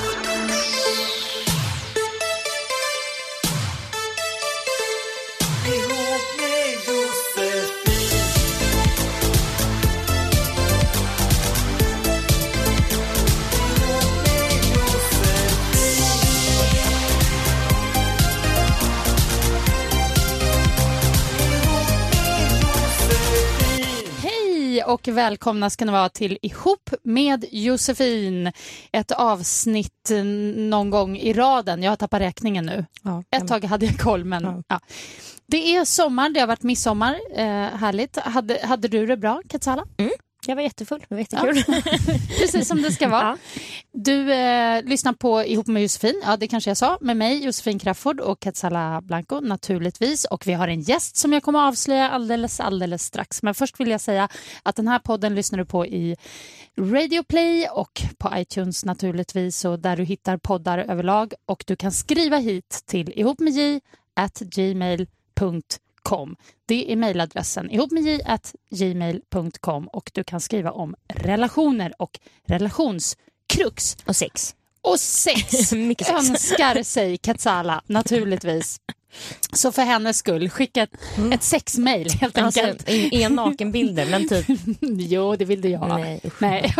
Hej och välkomna ska ni vara till Ihop med Josefin. Ett avsnitt någon gång i raden. Jag har tappat räkningen nu. Ja, Ett tag hade jag koll, men Ja. ja. Det är sommar, det har varit midsommar. Eh, härligt. Hade, hade du det bra, Katsala? Jag var jättefull, det var jättekul. Precis som det ska vara. Ja. Du eh, lyssnar på Ihop med Josefin, ja det kanske jag sa, med mig Josefin Crafoord och Katsala Blanco naturligtvis. Och vi har en gäst som jag kommer att avslöja alldeles, alldeles strax. Men först vill jag säga att den här podden lyssnar du på i Radio Play och på iTunes naturligtvis och där du hittar poddar överlag. Och du kan skriva hit till ihopmedj@gmail.com. Det är mejladressen ihopmedj@gmail.com och du kan skriva om relationer och relationskrux. Och sex. Och sex sex. önskar sig Katsala naturligtvis. Så för hennes skull, skicka ett, ett sexmail helt Alltså, enkelt. inga nakenbilder, men typ... Jo, det vill du jag. Nej. Nej.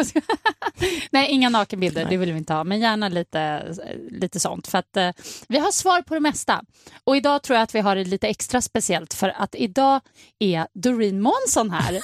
Nej, inga nakenbilder, det vill vi inte ha. Men gärna lite, lite sånt. För att eh, vi har svar på det mesta. Och idag tror jag att vi har det lite extra speciellt för att idag är Doreen Månsson här.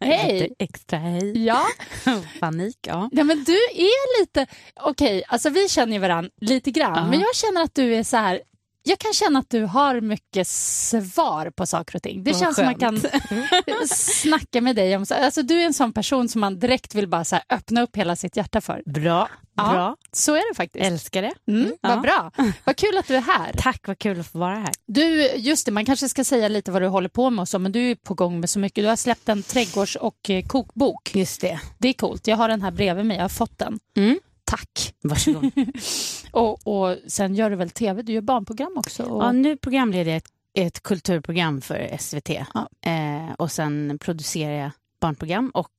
Hej! Lite extra hej. Ja, Panik, ja. Ja, men du är lite... Okej, alltså vi känner ju varandra lite grann, Ja. men jag känner att du är så här... Jag kan känna att du har mycket svar på saker och ting. Det Vad känns som man kan skönt. snacka med dig om... så- Alltså, du är en sån person som man direkt vill bara så här öppna upp hela sitt hjärta för. Bra, Ja. bra. Så är det faktiskt. Älskar det. Mm, vad Ja. bra. Vad kul att du är här. Tack, vad kul att få vara här. Du, just det, man kanske ska säga lite vad du håller på med och så, men du är på gång med så mycket. Du har släppt en trädgårds och eh, kokbok. Just det. Det är coolt. Jag har den här bredvid mig. Jag har fått den. Mm. Tack. Varsågod. Och, och sen gör du väl tv? Du gör barnprogram också? Och... Ja, nu programleder jag ett, ett kulturprogram för SVT. Ja. Eh, och sen producerar jag barnprogram och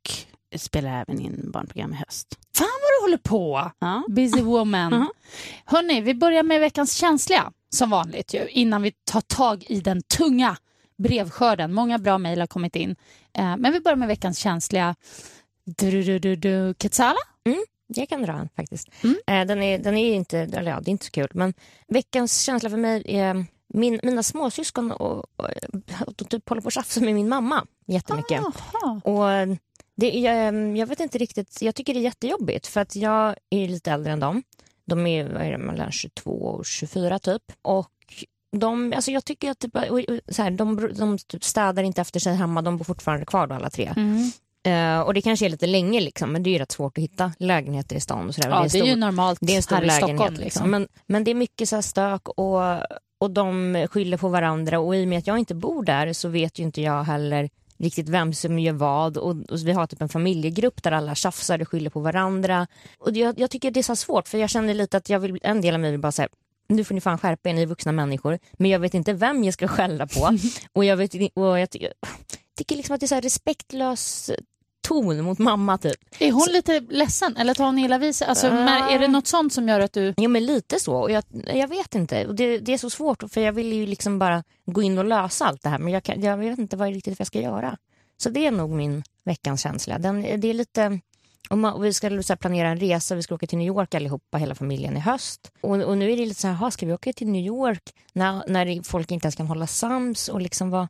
spelar även in barnprogram i höst. Fan vad du håller på! Ja. Busy woman. Hörni, vi börjar med veckans känsliga som vanligt ju, innan vi tar tag i den tunga brevskörden. Många bra mejl har kommit in. Eh, men vi börjar med veckans känsliga. Du, du, du, du. Ketsala? Jag kan dra en faktiskt. Mm. Eh, den, är, den är inte, eller ja, det är inte så kul, men veckans känsla för mig är min, mina småsyskon och, och, och typ håller på att tjafsa med min mamma jättemycket. Jaha. Och det, jag, jag vet inte riktigt, jag tycker det är jättejobbigt för att jag är lite äldre än dem. De är, vad är det, mellan 22 och 24 typ. Och de, alltså jag tycker att typ, så här, de, de typ städar inte efter sig hemma, de bor fortfarande kvar då alla tre. Mm. Eh, och det kanske är lite länge liksom, men det är ju rätt svårt att hitta lägenheter i stan. Och så där. Och Ja, är det är ju stor- normalt det är en stor här i lägenhet. Stockholm. liksom. Liksom. Men, men det är mycket så här stök och, och de skyller på varandra och i och med att jag inte bor där så vet ju inte jag heller riktigt vem som gör vad och, och vi har typ en familjegrupp där alla tjafsar och skyller på varandra. Och jag, jag tycker det är så svårt för jag känner lite att jag vill, en del av mig vill bara säga nu får ni fan skärpa er, ni är vuxna människor. Men jag vet inte vem jag ska skälla på. och jag, vet, och jag tycker, tycker liksom att det är så här respektlös ton mot mamma typ. Är hon lite ledsen eller tar hon illa vid sig? Alltså, men är det något sånt som gör att du... Jo men lite så. Och jag, jag vet inte. Det, det är så svårt för jag vill ju liksom bara gå in och lösa allt det här men jag, kan, jag vet inte vad riktigt jag ska göra. Så det är nog min veckans känsla. Den, det är lite... Och man, och vi ska så planera en resa, vi ska åka till New York allihopa, hela familjen i höst. Och, och nu är det lite så här, "Ha, ska vi åka till New York när, när folk inte ens kan hålla sams och liksom vad...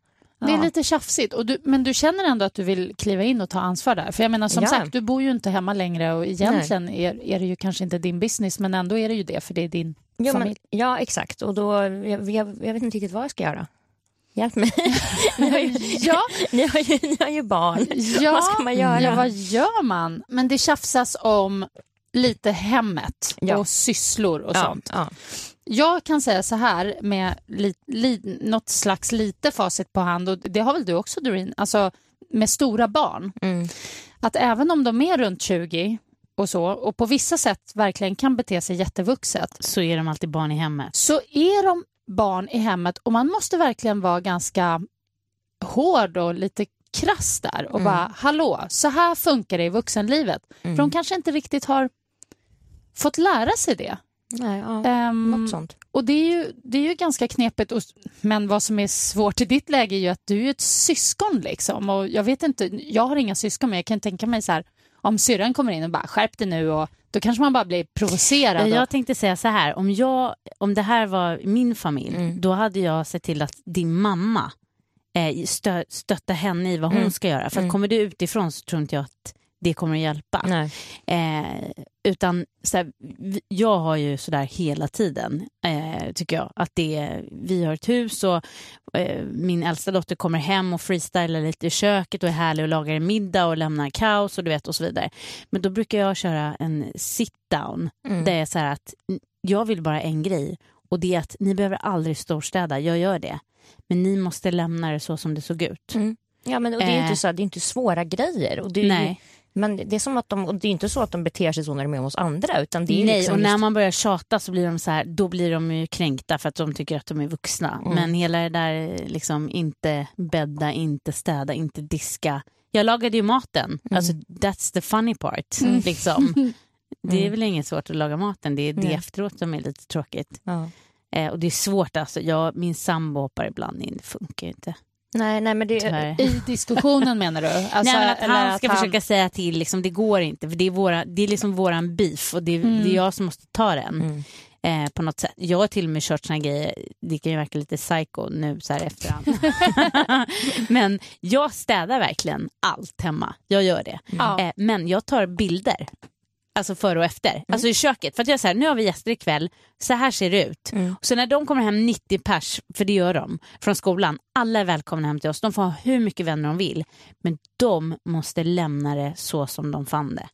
Det är lite tjafsigt, och du, men du känner ändå att du vill kliva in och ta ansvar där? För jag menar som Ja. sagt, du bor ju inte hemma längre och egentligen är, är det ju kanske inte din business men ändå är det ju det för det är din Jo, men, familj. ja exakt och då, jag, jag, jag vet inte riktigt vad jag ska göra. Hjälp mig. ni, har ju, Ja, ni, har ju, ni har ju barn. ja, Vad ska man göra? Ja, vad gör man? Men det tjafsas om lite hemmet Ja. och sysslor och Ja, sånt. ja. Jag kan säga så här med li, li, något slags lite facit på hand och det har väl du också Doreen, alltså med stora barn. Mm. Att även om de är runt 20 och så och på vissa sätt verkligen kan bete sig jättevuxet Så är de alltid barn i hemmet. så är de barn i hemmet och man måste verkligen vara ganska hård och lite krass där och Mm. bara hallå, så här funkar det i vuxenlivet. Mm. För de kanske inte riktigt har fått lära sig det. Nej, ja, något sånt. och det är, ju, det är ju ganska knepigt. Och, men vad som är svårt i ditt läge är ju att du är ett syskon. Liksom. Och jag vet inte, jag har inga syskon men jag kan tänka mig så här, om syrran kommer in och bara skärp dig nu och då kanske man bara blir provocerad. Jag och, tänkte säga så här, om, jag, om det här var min familj, Mm. då hade jag sett till att din mamma eh, stö, stöttar henne i vad hon Mm. ska göra. För Mm. kommer du utifrån så tror inte jag att det kommer att hjälpa. Eh, utan så här, jag har ju sådär hela tiden, eh, tycker jag, att det, vi har ett hus och eh, min äldsta dotter kommer hem och freestylar lite i köket och är härlig och lagar en middag och lämnar kaos och du vet och så vidare. Men då brukar jag köra en sit down Mm. det är så att jag vill bara en grej och det är att ni behöver aldrig storstäda, jag gör det. Men ni måste lämna det så som det såg ut. Mm. Ja, men och det är ju Eh. inte, så, det är inte svåra grejer. Och det är ju, Nej, men det är som att de, och det är inte så att de beter sig så när de är hos andra. Utan det är Nej liksom och när just- man börjar tjata så blir de så här, då blir de ju kränkta för att de tycker att de är vuxna. Mm. Men hela det där liksom inte bädda, inte städa, inte diska. Jag lagade ju maten, Mm. alltså that's the funny part. Mm. Liksom. Det är Mm. väl inget svårt att laga maten, det är det efteråt som är lite tråkigt. Ja. Eh, och det är svårt alltså, jag, min sambo hoppar ibland in, det funkar ju inte. Nej, nej, men det Tyvärr. I diskussionen menar du? Alltså, Nej, men att han att ska försöka säga till, liksom, det går inte, för det är, våra, det är liksom våran beef och det, Mm. det är jag som måste ta den Mm. eh, på något sätt. Jag har till och med kört såna grejer, det kan ju verka lite psycho nu så här efterhand. men jag städar verkligen allt hemma, jag gör det. Ja. Eh, men jag tar bilder, alltså före och efter, alltså i köket. För att jag säger nu har vi gäster ikväll, så här ser det ut. Mm. Så när de kommer hem 90 pers, för det gör de, från skolan, alla är välkomna hem till oss. De får ha hur mycket vänner de vill. Men de måste lämna det så som de fann det.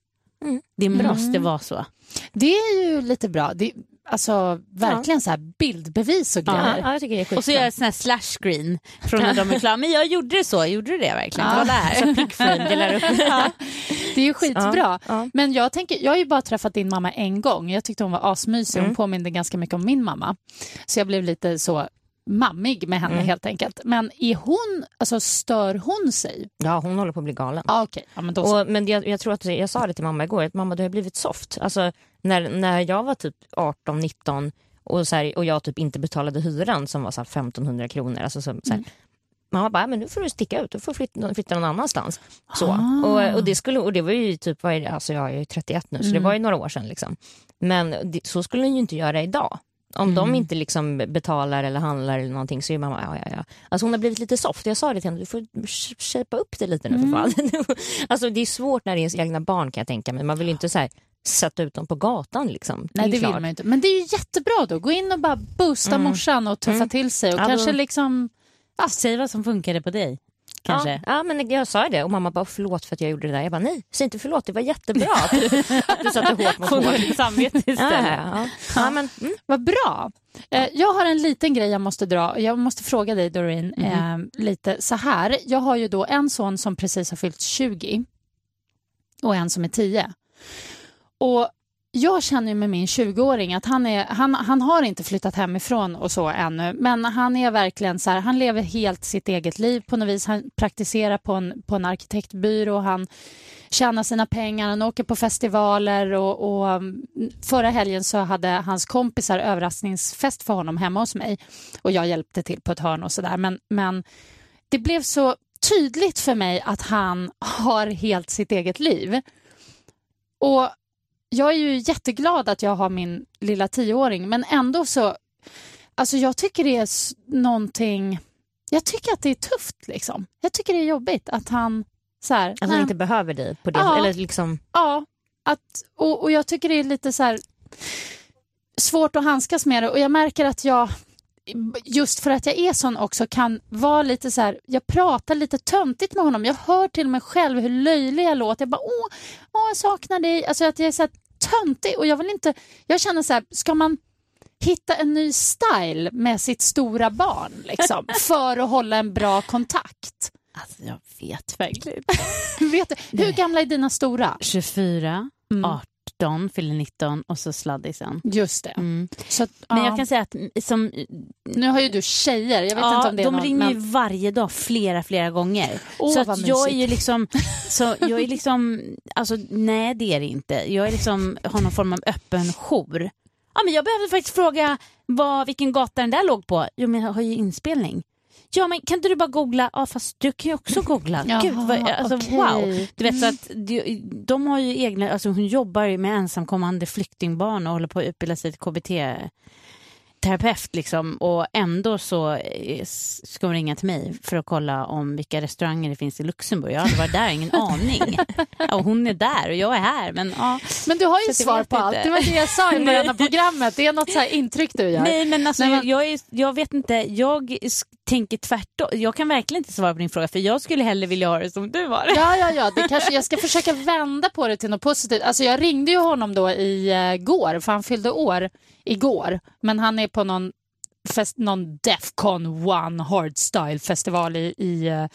Mm. Det måste vara så. Det är ju lite bra. Det, alltså verkligen så här bildbevis och Ja, grejer. ja, jag tycker det är skitbra. Och så gör jag sån här slash screen från när de är klara. Men jag gjorde det så, gjorde du det verkligen? Ja. Kolla här. Så pickframe delar upp. Ja, det är ju skitbra. Ja, ja. Men jag, tänker, jag har ju bara träffat din mamma en gång. Jag tyckte hon var asmysig. Hon Mm. påminde ganska mycket om min mamma. Så jag blev lite så mammig med henne Mm. helt enkelt. Men är hon, alltså stör hon sig? Ja, hon håller på att bli galen. Ah, Okej, ja, men. Och, men jag, jag tror att jag sa det till mamma igår, att mamma du har blivit soft. Alltså, när, när jag var typ 18-19 och, så här, och jag typ inte betalade hyran som var så här 1500 kronor. Alltså, så, så här, Mm. Mamma bara, men nu får du sticka ut, du får flytta, flytta någon annanstans. Så. Ah. Och, och, det skulle, och det var ju typ? Alltså jag är ju 31 nu, så det Mm. var ju några år sedan. Liksom. Men det, så skulle hon ju inte göra idag. Om de Mm. inte liksom betalar eller handlar eller någonting så är mamma, ja, ja, ja. Alltså hon har blivit lite soft. Jag sa det till henne, du får sh- shapea upp det lite nu för fan. alltså det är svårt när det är ens egna barn kan jag tänka mig. Man vill ju inte så här, sätta ut dem på gatan liksom. Nej, det vill klart. man ju inte. Men det är ju jättebra då. Gå in och bara boosta Mm. morsan och tuffa Mm. till sig. Och Ja, då- kanske liksom... Säg vad som funkade på dig. Kanske. Ja, ja, men jag sa det och mamma bara förlåt för att jag gjorde det där. Jag bara nej, säg inte förlåt, det var jättebra att du, att du satte hårt mot hårt. dåligt samvete istället. ja, ja. men, mm. Vad bra. Eh, Jag har en liten grej jag måste dra. Jag måste fråga dig Doreen eh, lite så här. Jag har ju då en son som precis har fyllt 20 och en som är 10. Och jag känner ju med min 20-åring att han, är, han, han har inte flyttat hemifrån och så ännu, men han är verkligen så här, han lever helt sitt eget liv på något vis. Han praktiserar på en, på en arkitektbyrå, han tjänar sina pengar, han åker på festivaler och, och mm, förra helgen så hade hans kompisar överraskningsfest för honom hemma hos mig och jag hjälpte till på ett hörn och sådär. Men, men det blev så tydligt för mig att han har helt sitt eget liv. Och jag är ju jätteglad att jag har min lilla tioåring men ändå så, alltså jag tycker det är någonting, jag tycker att det är tufft liksom. Jag tycker det är jobbigt att han så här, Att han nej, inte behöver dig på det. Ja. Eller liksom, Ja, att, och, och jag tycker det är lite så här svårt att handskas med det och jag märker att jag just för att jag är sån också kan vara lite så här, jag pratar lite töntigt med honom. Jag hör till mig själv hur löjlig jag låter. Jag bara, åh, åh jag saknar dig. Alltså att jag är så här töntig och jag vill inte, jag känner så här, ska man hitta en ny style med sitt stora barn liksom, för att hålla en bra kontakt? Alltså, jag vet verkligen Vet du, hur gamla är dina stora? 24, Mm. 18 Don fyller 19 och så sladdisen. Just det. Mm. Så att, Men ja. jag kan säga att som, Nu har ju du tjejer, jag vet ja, inte om det är de någon, ringer ju men... varje dag flera, flera gånger. Åh, så att jag är ju liksom, så jag är liksom, alltså nej det är det inte. Jag är liksom, har någon form av öppen jour. Ja men jag behövde faktiskt fråga vad, vilken gata den där låg på. Jo men jag har ju inspelning. Ja men kan inte du bara googla? Ja fast du kan ju också googla. Jaha, Gud, vad, alltså, okej. wow. Du vet så att de, de har ju egna, alltså hon jobbar ju med ensamkommande flyktingbarn och håller på att utbilda sig till KBT terapeut liksom och ändå så eh, ska hon ringa till mig för att kolla om vilka restauranger det finns i Luxemburg. Jag har aldrig varit där, ingen aning. Ja, hon är där och jag är här men ja. Men du har ju Så svar på allt. Det var det jag sa i början av programmet. Det är något så här intryck du gör. Nej men alltså Nej, men- Jag, är, jag vet inte, jag tänker tvärtom. Jag kan verkligen inte svara på din fråga för jag skulle hellre vilja ha det som du har det. Ja, ja, ja. Det kanske, jag ska försöka vända på det till något positivt. Alltså, jag ringde ju honom då i uh, går, för han fyllde år igår. Men han är på någon, fest, någon Defcon One Hardstyle-festival i, i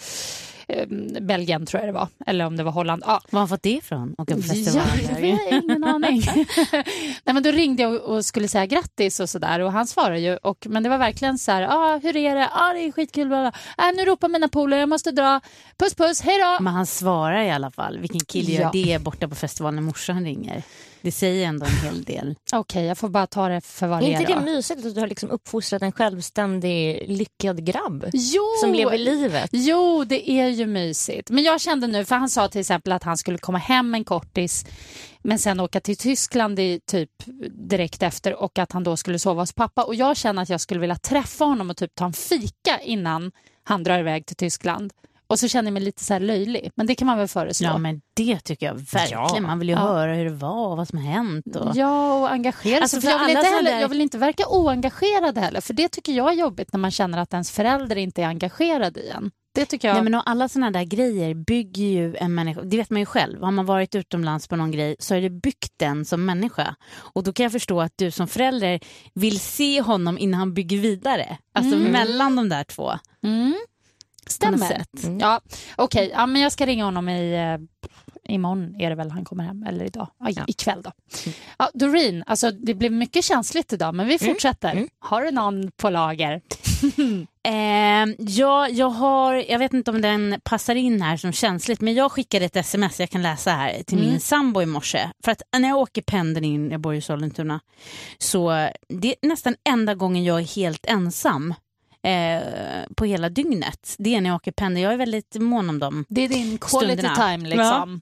eh, Belgien, tror jag det var. Eller om det var Holland. Ja, Var har han fått det ifrån? På Ja, festival? jag har ingen aning. Nej, men då ringde jag och, och skulle säga grattis och sådär och han svarade ju. Och, men det var verkligen så här, ah, hur är det? Ah, det är skitkul. Bla, bla. Äh, nu ropar mina polare, jag måste dra. Puss puss, hej då! Men han svarar i alla fall. Vilken kille gör Ja. det borta på festivalen när morsan ringer? Det säger ändå en hel del. Okej, jag får bara ta det för vad Är det inte är. det då. mysigt att du har liksom uppfostrat en självständig, lyckad grabb Jo! som lever livet? Jo, det är ju mysigt. Men jag kände nu, för han sa till exempel att han skulle komma hem en kortis men sen åka till Tyskland i typ direkt efter och att han då skulle sova hos pappa. Och jag känner att jag skulle vilja träffa honom och typ ta en fika innan han drar iväg till Tyskland. Och så känner jag mig lite så här löjlig, men det kan man väl föreslå. Ja men det tycker jag verkligen. Ja. Man vill ju Ja. höra hur det var och vad som har hänt. Och... Ja, och engagera Alltså, sig. Jag, vill inte heller, där- jag vill inte verka oengagerad heller, för det tycker jag är jobbigt när man känner att ens förälder inte är engagerad i en. Det tycker jag... Nej, men alla såna där grejer bygger ju en människa, det vet man ju själv, har man varit utomlands på någon grej så är det byggt den som människa. Och då kan jag förstå att du som förälder vill se honom innan han bygger vidare. Alltså Mm. mellan de där två. Mm. Stämmer. Mm. Ja, okej. Ja, men jag ska ringa honom i... Eh, imorgon är det väl han kommer hem, eller idag. Ja, Ja. Ikväll då. Ja, Doreen, alltså det blev mycket känsligt idag, men vi fortsätter. Mm. Har du någon på lager? Eh, ja, jag, har, jag vet inte om den passar in här som känsligt, men jag skickade ett sms jag kan läsa här till Mm. min sambo i morse. För att när jag åker pendeln in, jag bor i Sollentuna, så det är nästan enda gången jag är helt ensam. Eh, på hela dygnet. Det är när jag åker pendel. Jag är väldigt mån om dem. Det är din quality Stunderna. time liksom.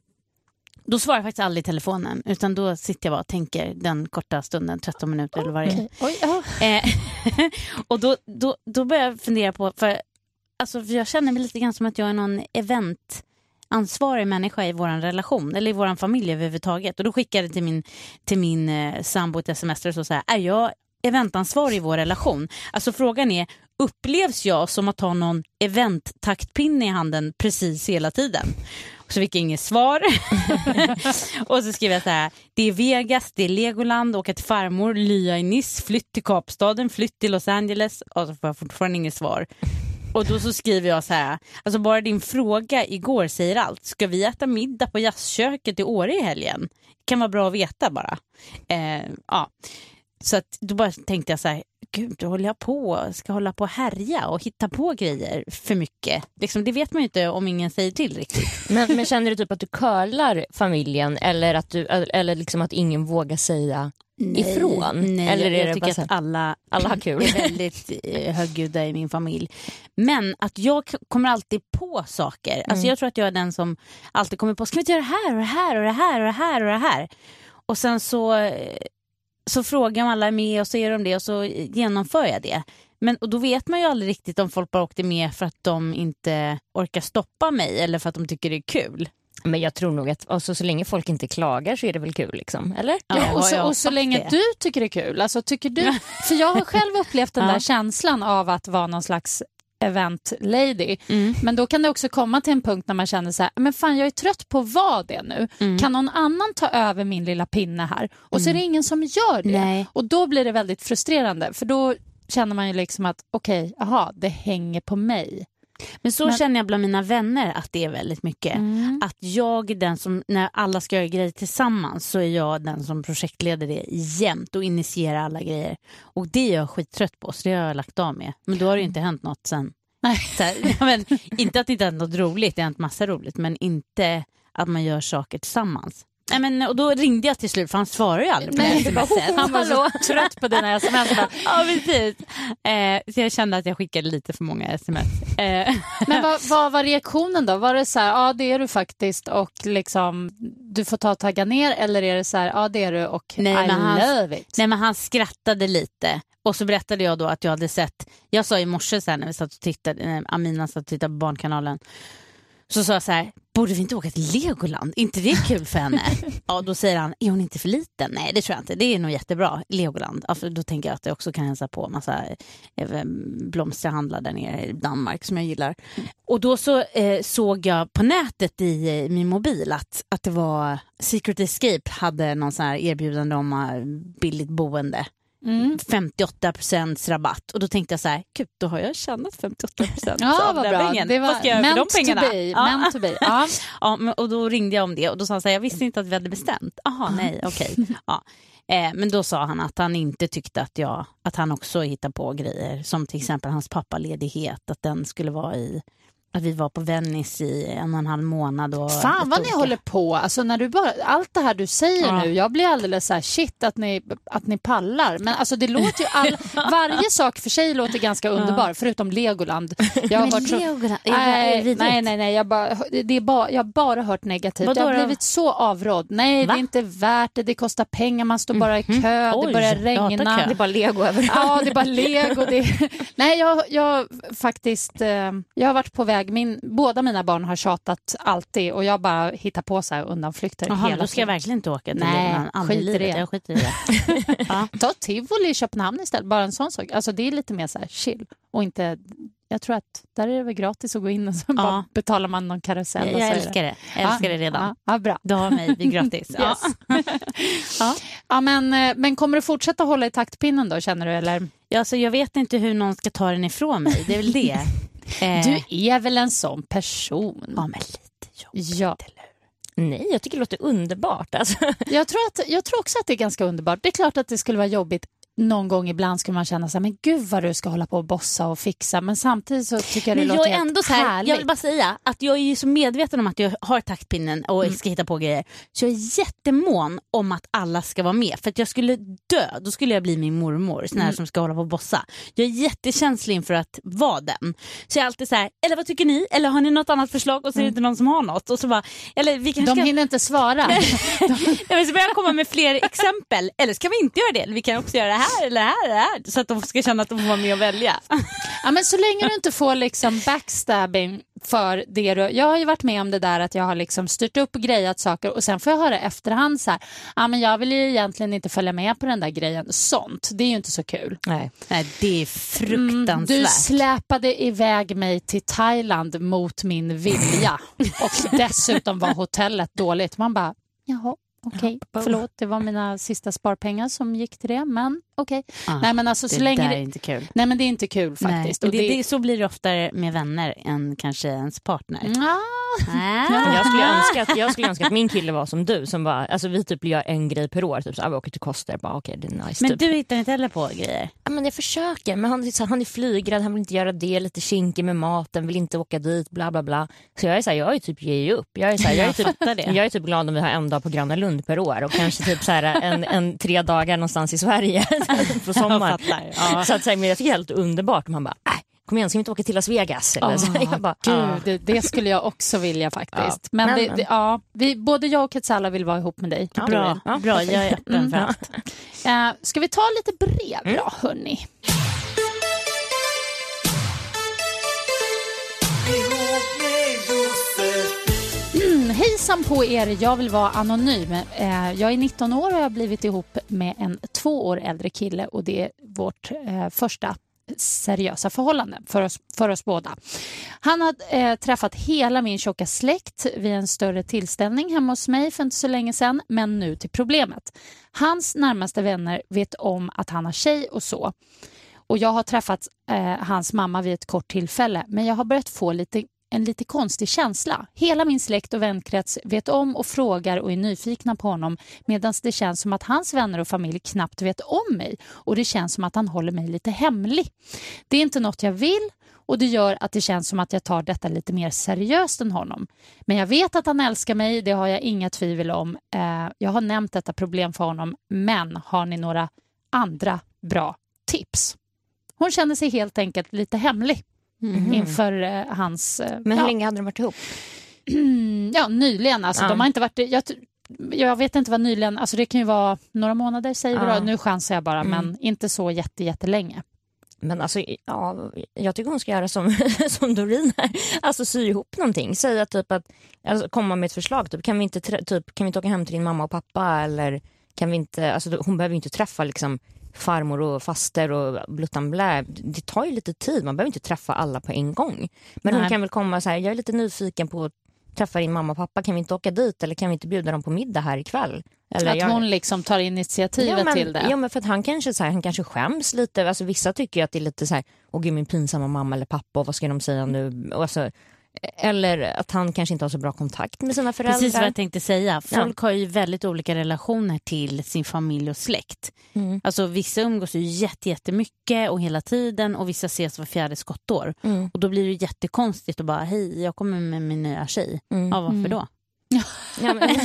Då svarar jag faktiskt aldrig i telefonen utan då sitter jag bara och tänker den korta stunden, 13 minuter eller vad det är. Okej. Oj, ja. Eh, och då, då, då börjar jag fundera på, för, alltså, för jag känner mig lite grann som att jag är någon eventansvarig människa i vår relation, eller i vår familj överhuvudtaget. Och då skickade jag till min, till min eh, sambo ett sms det står så här, är jag eventansvarig i vår relation? Alltså frågan är, upplevs jag som att ha någon event taktpinne i handen precis hela tiden? Så fick jag inget svar. och så skrev jag så här, det är Vegas, det är Legoland, åka till farmor, lya i Nice, flytt till Kapstaden, flytt till Los Angeles. Och så får jag fortfarande inget svar. Och då så skriver jag så här, alltså bara din fråga igår säger allt. Ska vi äta middag på jazzköket i Åre i helgen? Kan vara bra att veta bara. Eh, ja. Så att då bara tänkte jag så här, gud, håller jag på, ska hålla på och härja och hitta på grejer för mycket. Liksom, det vet man ju inte om ingen säger till riktigt. Men, men känner du typ att du curlar familjen eller att, du, eller liksom att ingen vågar säga ifrån? Nej, eller jag, är jag det tycker att alla, alla har kul? är väldigt eh, högljudda i min familj. Men att jag kommer alltid på saker. Alltså Mm. jag tror att jag är den som alltid kommer på, ska vi inte göra det här och det här och det här och det här och det här? Och sen så, eh, så frågar man alla är med och så är de det och så genomför jag det. Men och då vet man ju aldrig riktigt om folk bara åkte med för att de inte orkar stoppa mig eller för att de tycker det är kul. Men jag tror nog att alltså, så länge folk inte klagar så är det väl kul liksom, eller? Ja, och, så, och så länge det. du tycker det är kul. Alltså, tycker du, för jag har själv upplevt den där känslan av att vara någon slags event lady. Mm. Men då kan det också komma till en punkt när man känner så här, men fan jag är trött på att vara det nu. Mm. Kan någon annan ta över min lilla pinne här? Och så är det ingen som gör det. Nej. Och då blir det väldigt frustrerande för då känner man ju liksom att okej, aha, det hänger på mig. Men så Men- känner jag bland mina vänner att det är väldigt mycket. Mm. Att jag är den som, när alla ska göra grejer tillsammans så är jag den som projektleder det jämt och initierar alla grejer. Och det är jag skittrött på så det har jag lagt av med. Men då har det inte hänt något sen. Nej. Här, ja, men, inte att det inte hänt något roligt, det har hänt massa roligt men inte att man gör saker tillsammans. Nej, men, och då ringde jag till slut för han svarar ju aldrig på Nej, det här smset. Han var så trött på dina sms. Ja, precis. Eh, så jag kände att jag skickade lite för många sms. Eh, Men vad, vad var reaktionen då? Var det så här, ja det är du faktiskt och liksom du får ta och tagga ner eller är det så här, ja det är du och Nej, I han- love it? nej, men han skrattade lite och så berättade jag då att jag hade sett, jag sa i morse så här, när vi satt och tittade, eh, Amina satt och tittade på Barnkanalen, så sa jag så här, borde vi inte åka till Legoland? inte det kul för henne? ja, då säger han, är hon inte för liten? Nej, det tror jag inte. Det är nog jättebra, Legoland. Ja, då tänker jag att jag också kan hälsa på massa eh, blomsterhandlar där nere i Danmark som jag gillar. Och då så eh, såg jag på nätet i eh, min mobil att, att det var Secret Escape hade någon sån här erbjudande om eh, billigt boende. Mm. 58% rabatt och då tänkte jag så här, gud då har jag tjänat 58 Ja, vad bra. Det Vad ska jag var göra för de pengarna? be. Ja. To be. Ja. Ja, och då ringde jag om det och då sa han så här, jag visste inte att vi hade bestämt. Jaha, nej, okej. Ja. Eh, men då sa han att han inte tyckte att jag, att han också hittar på grejer som till exempel hans pappaledighet, att den skulle vara i, att vi var på Venice i en och en halv månad. Och Fan vad ni håller på. Alltså, när du bara, allt det här du säger Ja. nu, jag blir alldeles så här shit att ni, att ni pallar. Men alltså, det låter ju all, varje sak för sig låter ganska underbar, förutom Legoland. Jag har hört så, Legoland, är det nej, nej, nej, nej, jag, bara, det är bara, jag har bara hört negativt. Vadå jag har blivit så avrådd. Nej, Va? det är inte värt det, det kostar pengar, man står bara i kö, det Oj, börjar regna. Det är bara lego överallt. Ja, det är bara lego. Det... Nej, jag, jag faktiskt... Eh, jag har varit på väg. Min, båda mina barn har tjatat alltid och jag bara hittar på så här undanflykter men hela då ska jag tiden. verkligen inte åka till Nej, skit i det. Jag skiter i det. ja. Ta tivoli i Köpenhamn istället. Bara en sån sak. Alltså, det är lite mer så här chill och inte... Jag tror att där är det väl gratis att gå in och så bara betalar man någon karusell. Jag, jag älskar det. Jag älskar det redan. Ja, ja, bra. Du har mig, det är gratis. Ja. Ja. Ja, men, eh, men kommer du fortsätta hålla i taktpinnen då, känner du? Eller? Ja, alltså, jag vet inte hur någon ska ta den ifrån mig. Det är väl det. Eh, Du är väl en sån person? Ja, men lite jobbigt. Ja. Nej, jag tycker det låter underbart. Alltså. Jag tror, att, jag tror också att det är ganska underbart. Det är klart att det skulle vara jobbigt någon gång ibland skulle man känna så här, men gud vad du ska hålla på och bossa och fixa. Men samtidigt så tycker jag det Men jag låter är helt ändå så här, härligt. jag vill bara säga att jag är ju så medveten om att jag har taktpinnen och Mm. ska hitta på grejer. Så jag är jättemån om att alla ska vara med. För att jag skulle dö, då skulle jag bli min mormor, sån här Mm. som ska hålla på och bossa. Jag är jättekänslig inför att vara den. Så jag är alltid så här, eller vad tycker ni? Eller har ni något annat förslag? Och så är det inte någon som har något. Och så bara, eller vi kanske Mm. De ska... hinner inte svara. Ja, men så börjar jag komma med fler exempel. Eller ska vi inte göra det? Vi kan också göra det här eller det här. Eller det här. Så att de ska känna att de får vara med och välja. ja, men så länge du inte får liksom backstabbing för det du... Jag har ju varit med om det där att jag har liksom styrt upp och grejat saker och sen får jag höra efterhand så här, ja men jag vill ju egentligen inte följa med på den där grejen. Sånt, det är ju inte så kul. Nej. Nej, det är fruktansvärt. Du släpade iväg mig till Thailand mot min vilja och dessutom var hotellet dåligt. Man bara, jaha, okej, förlåt, det var mina sista sparpengar som gick till det, men okej. Ah, Nej men alltså det så länge där är det... inte kul. Nej men det är inte kul Nej, faktiskt. det, det... det, så blir det oftare med vänner än kanske ens partner. Ah, Ah. Jag skulle, önska att, jag skulle önska att min kille var som du som bara, alltså vi typ gör en grej per år, typ så här, vi åker till Koster, bara okej det är nice. Men typ. du hittar inte heller på grejer? Ja, men jag försöker, men han, är så han är flygrädd, han vill inte göra det, lite kinkig med maten, vill inte åka dit, bla bla bla. Så jag är så här, jag är typ ger upp. Jag är, så här, jag, är typ, jag är typ glad om vi har en dag på Gröna Lund per år och kanske typ så här, en, en tre dagar någonstans i Sverige på sommaren. fattar, ja. Så att, så här, men jag tycker det är helt underbart om han bara, kom igen ska vi inte åka till Las Vegas? Eller, här, jag bara, Gud, "Ah." det, det skulle jag också vilja faktiskt. Men, Men, det, men. det, ja, vi, både jag och Ketsala vill vara ihop med dig. Ja, Bra, ja, bra jag är öppen för Mm. allt. Eh, ska vi ta lite brev då, hörni? Mm, hejsan på er, jag vill vara anonym. Eh, jag är 19 år och jag har blivit ihop med en två år äldre kille och det är vårt eh, första seriösa förhållanden för oss, för oss båda. Han har eh, träffat hela min tjocka släkt vid en större tillställning hemma hos mig för inte så länge sedan, men nu till problemet. Hans närmaste vänner vet om att han har tjej och så. Och jag har träffat eh, hans mamma vid ett kort tillfälle men jag har börjat få lite, en lite konstig känsla. Hela min släkt och vänkrets vet om och frågar och är nyfikna på honom medan det känns som att hans vänner och familj knappt vet om mig och det känns som att han håller mig lite hemlig. Det är inte något jag vill och det gör att det känns som att jag tar detta lite mer seriöst än honom. Men jag vet att han älskar mig, det har jag inga tvivel om. Eh, jag har nämnt detta problem för honom, men har ni några andra bra tips? Hon känner sig helt enkelt lite hemlig Mhm. inför eh, hans... eh, Men hur ja, länge hade de varit ihop? ja, nyligen. Alltså, Ja. De har inte varit... Jag, jag vet inte vad nyligen... Alltså det kan ju vara några månader, säger vi Ja. då. Nu chansar jag bara, Mm. men inte så jätte, jättelänge. Men alltså, ja, jag tycker hon ska göra som, som Doreen här. Alltså sy ihop någonting. Säga typ att, alltså, komma med ett förslag. Typ, kan, vi inte, typ, kan vi inte åka hem till din mamma och pappa? Eller kan vi inte, alltså, hon behöver ju inte träffa liksom, farmor och faster och bluttan blä. Det tar ju lite tid. Man behöver inte träffa alla på en gång. Men hon Nej. kan väl komma så här, jag är lite nyfiken på att träffa din mamma och pappa. Kan vi inte åka dit? Eller kan vi inte bjuda dem på middag här ikväll? Eller att jag- hon liksom tar initiativet ja, men, till det. Ja, men för att han kanske, så här, han kanske skäms lite. Alltså, vissa tycker ju att det är lite så här, åh gud min pinsamma mamma eller pappa, och vad ska de säga nu? Och alltså, eller att han kanske inte har så bra kontakt med sina föräldrar. Precis vad jag tänkte säga. Folk har ju väldigt olika relationer till sin familj och släkt. Mm. Alltså Vissa umgås ju jätte, jättemycket och hela tiden och vissa ses var fjärde skottår. Mm. Och då blir det jättekonstigt att bara hej, jag kommer med min nya tjej. Mm. Ja, varför Mm. då? Ja, men,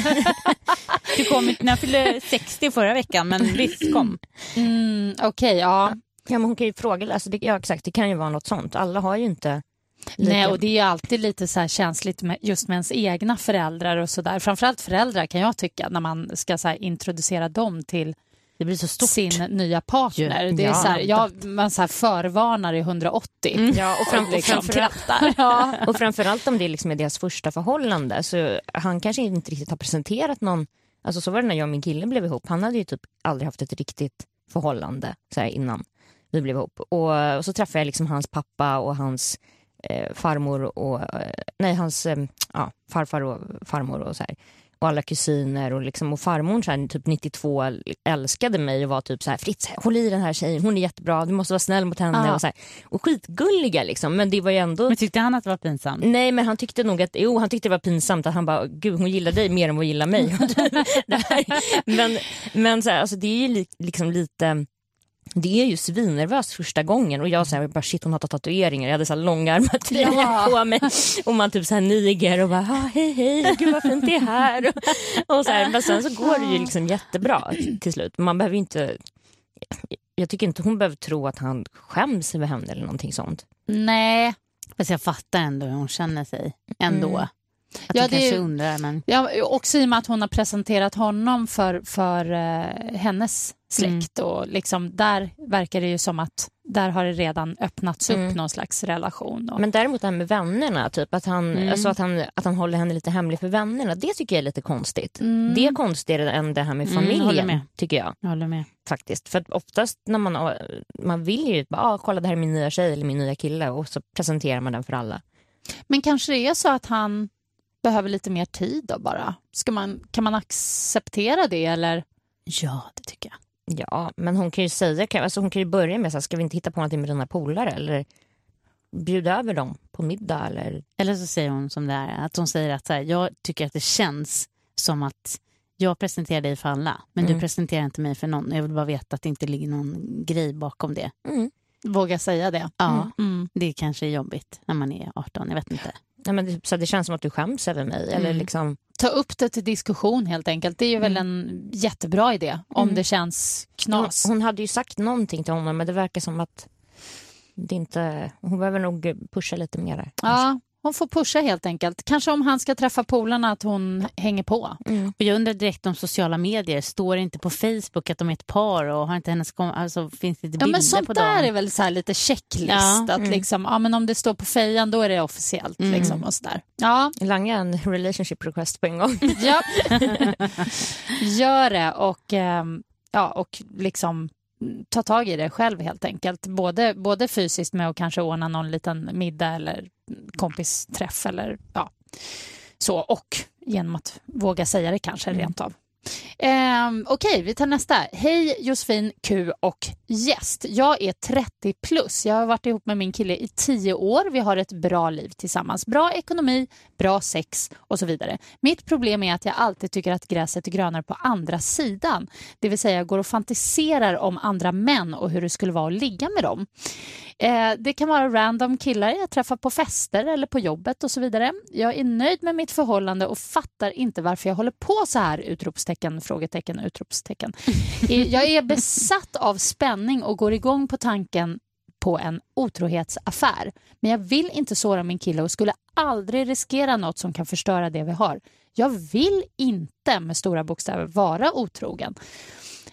Du kom inte när jag fyllde 60 förra veckan, men visst kom. Mm, Okej, ja. ja, men hon kan ju fråga, alltså, det, ja, exakt, det kan ju vara något sånt. Alla har ju inte... lika- Nej, och det är ju alltid lite så här känsligt med, just med ens egna föräldrar och sådär. Framförallt föräldrar kan jag tycka när man ska så här, introducera dem till Det blir så stort. sin nya partner. Ju. Det är Ja, så här, jag, man så här förvarnar i 180. Mm. Ja, och, fram, och, Liksom framförallt. Ja. och framförallt om det liksom är deras första förhållande. Så han kanske inte riktigt har presenterat någon... Alltså så var det när jag och min kille blev ihop. Han hade ju typ aldrig haft ett riktigt förhållande så här, innan vi blev ihop. Och, och så träffade jag liksom hans pappa och hans eh, farmor och... Eh, nej, hans eh, ja, farfar och farmor och så här. Och alla kusiner och, liksom, och farmor så här, typ 92 älskade mig och var typ så här Fritz håll i den här tjejen, hon är jättebra, du måste vara snäll mot henne Ja. och så här. Och skitgulliga liksom men det var ju ändå Men tyckte han att det var pinsamt? Nej men han tyckte nog att, jo han tyckte det var pinsamt att han bara, gud hon gillar dig mer än hon gillar mig. Men, men så här, alltså, det är ju li, liksom lite, det är ju svinnervöst första gången och jag säger bara shit hon har tagit tatueringar, jag hade så här långärmad tröja Ja. på mig och man typ så här niger och bara ah, hej hej, gud vad fint det är här. Och så här, men sen så går det ju liksom jättebra till slut. Man behöver inte, jag tycker inte hon behöver tro att han skäms över henne eller någonting sånt. Nej, Fast jag fattar ändå hur hon känner sig. Ändå. Mm. Att Ja, är kanske ju- undrar men... ja, också i och med att hon har presenterat honom för, för eh, hennes släkt. Och liksom, där verkar det ju som att där har det redan öppnats upp Mm. någon slags relation. Och, Men däremot det här med vännerna, typ att han, Mm. alltså att, han, att han håller henne lite hemlig för vännerna, det tycker jag är lite konstigt. Mm. Det är konstigare än det här med Mm, håller familjen, med. tycker jag Jag håller med. faktiskt. För att oftast när man, man vill ju bara, ah, kolla det här är min nya tjej eller min nya kille och så presenterar man den för alla. Men kanske det är så att han behöver lite mer tid då bara. Ska man, kan man acceptera det eller? Ja, det tycker jag. Ja, men hon kan ju säga, alltså hon kan ju börja med så här, ska vi inte hitta på någonting med dina polare eller bjuda över dem på middag eller Eller så säger hon som det är, att hon säger att så här, jag tycker att det känns som att jag presenterar dig för alla, men Mm. du presenterar inte mig för någon. Jag vill bara veta att det inte ligger någon grej bakom det. mm. Våga säga det. Ja, Mm. det kanske är jobbigt när man är 18, jag vet inte. Nej, men det, så det känns som att du skäms över mig eller Mm. liksom Ta upp det till diskussion helt enkelt. Det är ju väl en jättebra idé om Mm. det känns Hon, knas. hon hade ju sagt någonting till honom men det verkar som att det inte, hon behöver nog pusha lite mer. Ja, hon får pusha helt enkelt. Kanske om han ska träffa polarna att hon hänger på. Mm. Och jag undrar direkt om sociala medier, står det inte på Facebook att de är ett par och har inte hennes kom- alltså, finns det inte Ja, bilder men sånt på där dem? är väl så här lite checklist. Ja, att mm. liksom, ja, men om det står på fejan då är det officiellt. Mm. Liksom, och så där. Ja, Langa en relationship request på en gång. ja. gör det och, ehm, ja, och liksom ta tag i det själv helt enkelt. Både, både fysiskt med att kanske ordna någon liten middag eller kompisträff eller ja, så och genom att våga säga det kanske Mm. rent av. Eh, Okej, vi tar nästa. Hej Josefin, Q och gäst. Jag är 30 plus. Jag har varit ihop med min kille i 10 år. Vi har ett bra liv tillsammans. Bra ekonomi, bra sex och så vidare. Mitt problem är att jag alltid tycker att gräset är grönare på andra sidan. Det vill säga jag går och fantiserar om andra män och hur det skulle vara att ligga med dem. Eh, det kan vara random killar jag träffar på fester eller på jobbet och så vidare. Jag är nöjd med mitt förhållande och fattar inte varför jag håller på så här! Utropstecken, frågetecken, utropstecken. Jag är besatt av spänning och går igång på tanken på en otrohetsaffär. Men jag vill inte såra min kille och skulle aldrig riskera något som kan förstöra det vi har. Jag vill inte, med stora bokstäver, vara otrogen.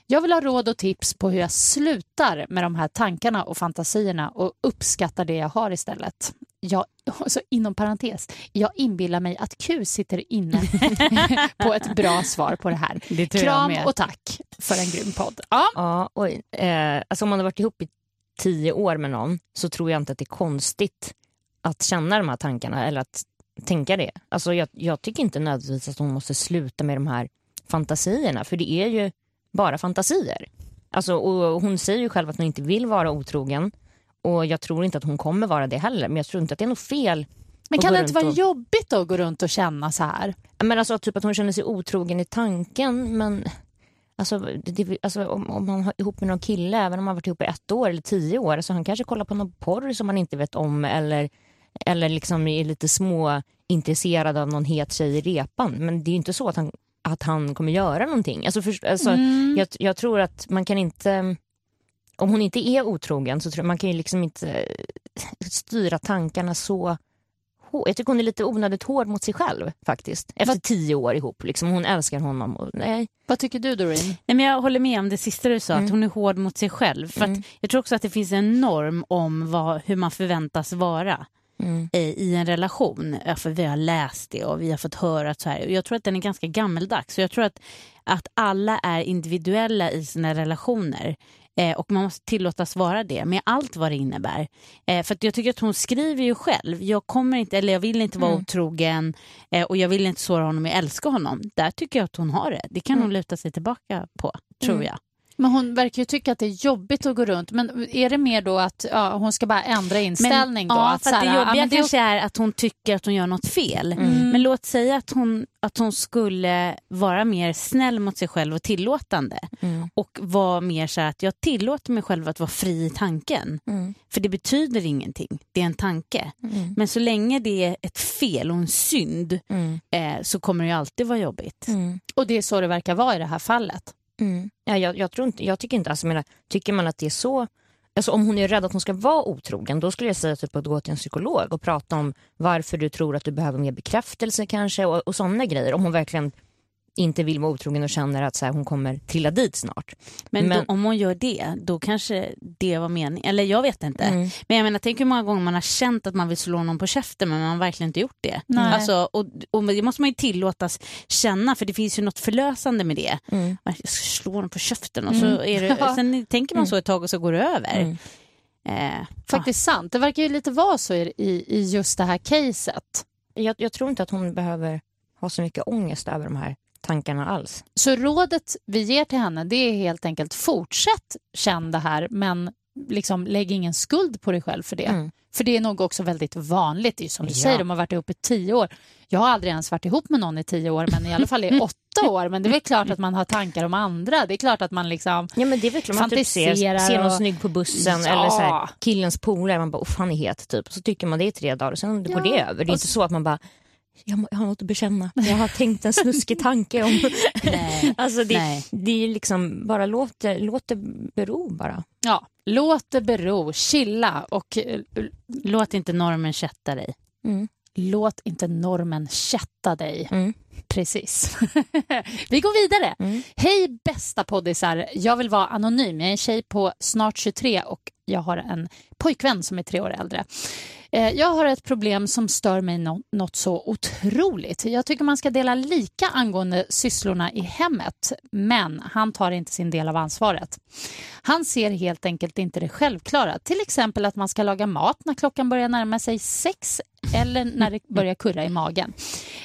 Jag vill ha råd och tips på hur jag slutar med de här tankarna och fantasierna och uppskattar det jag har istället. Jag, så inom parentes, jag inbillar mig att Q sitter inne på ett bra svar på det här. Det Kram och tack för en grym podd. Ja. Ja, oj. Eh, alltså om man har varit ihop i tio år med någon så tror jag inte att det är konstigt att känna de här tankarna eller att tänka det. Alltså jag, jag tycker inte nödvändigtvis att hon måste sluta med de här fantasierna för det är ju bara fantasier. Alltså, och hon säger ju själv att hon inte vill vara otrogen och jag tror inte att hon kommer vara det heller men jag tror inte att det är något fel. Men kan det inte vara och- jobbigt då att gå runt och känna så här? Men alltså typ att hon känner sig otrogen i tanken men Alltså, det, alltså om, om man har ihop med någon kille, även om man varit ihop i ett år eller tio år, så han kanske kollar på någon porr som man inte vet om eller, eller liksom är lite små intresserad av någon het tjej i repan. Men det är ju inte så att han, att han kommer göra någonting. Alltså, för, alltså, Mm. jag, jag tror att man kan inte, om hon inte är otrogen så tror jag man kan ju liksom inte eh, styra tankarna så hår- jag tycker hon är lite onödigt hård mot sig själv faktiskt. Efter Vad- tio år ihop. Liksom. Hon älskar honom. Och, nej. Vad tycker du Doreen? Nej, men jag håller med om det sista du sa, Mm. att hon är hård mot sig själv. För Mm. att jag tror också att det finns en norm om vad, hur man förväntas vara Mm. i, en relation. För vi har läst det och vi har fått höra att så här. Och Jag tror att den är ganska gammeldags. Så jag tror att, att alla är individuella i sina relationer. Eh, och man måste tillåtas vara det med allt vad det innebär. Eh, för jag tycker att hon skriver ju själv, jag kommer inte, eller jag vill inte vara Mm. otrogen eh, och jag vill inte såra honom, jag älskar honom. Där tycker jag att hon har det. Det kan Mm. hon luta sig tillbaka på, tror Mm. jag. Men hon verkar ju tycka att det är jobbigt att gå runt. Men är det mer då att ja, hon ska bara ändra inställning då? ja, att för att det ja, jobbiga men det är kanske är att hon tycker att hon gör något fel. Mm. Men låt säga att hon, att hon skulle vara mer snäll mot sig själv och tillåtande. Mm. Och vara mer så här att jag tillåter mig själv att vara fri i tanken. Mm. För det betyder ingenting, det är en tanke. Mm. Men så länge det är ett fel och en synd Mm. eh, så kommer det ju alltid vara jobbigt. Mm. Och det är så det verkar vara i det här fallet. Mm. Ja, jag, jag, tror inte, jag tycker inte, alltså, menar, tycker man att det är så Alltså, om hon är rädd att hon ska vara otrogen då skulle jag säga typ att gå till en psykolog och prata om varför du tror att du behöver mer bekräftelse kanske och, och sådana grejer. Om hon verkligen inte vill vara otrogen och känner att så här, hon kommer trilla dit snart. Men, Men- Då, om hon gör det, då kanske det var meningen. Eller jag vet inte. Mm. Men jag menar, tänk hur många gånger man har känt att man vill slå någon på käften men man har verkligen inte gjort det. Nej. Alltså, och, och det måste man ju tillåtas känna för det finns ju något förlösande med det. Mm. Jag ska slå någon på käften och så Mm. är det, Ja. sen tänker man så ett tag och så går det över. Mm. Eh, Faktiskt sant. Det verkar ju lite vara så i, i, i just det här caset. Jag, jag tror inte att hon behöver ha så mycket ångest över de här tankarna alls. Så rådet vi ger till henne det är helt enkelt fortsätt känn det här men liksom lägg ingen skuld på dig själv för det. Mm. För det är nog också väldigt vanligt. Det är som du Ja. säger, de har varit ihop i tio år. Jag har aldrig ens varit ihop med någon i tio år men i alla fall i åtta år. Men det är väl klart att man har tankar om andra. Det är klart att man liksom Ja men det är väl klart man typ ser, ser någon och- snygg på bussen Ja. eller så här, killens polare, man bara uff han är het typ. Så tycker man det i tre dagar och sen går Ja, det över. Det är och inte så att man bara jag, jag har något att bekänna. Jag har tänkt en snuskig tanke om... Nej. alltså det, Nej. det är liksom bara låt det, låt det bero bara. Ja, låt det bero, chilla och eh, Låt inte normen kätta dig. Mm. låt inte normen kätta dig. Mm. Precis. Vi går vidare. Mm. Hej bästa poddisar. Jag vill vara anonym. Jag är en tjej på snart 23 och jag har en pojkvän som är tre år äldre. Eh, jag har ett problem som stör mig något så otroligt. Jag tycker man ska dela lika angående sysslorna i hemmet, men han tar inte sin del av ansvaret. Han ser helt enkelt inte det självklara, till exempel att man ska laga mat när klockan börjar närma sig sex eller när det börjar kurra i magen.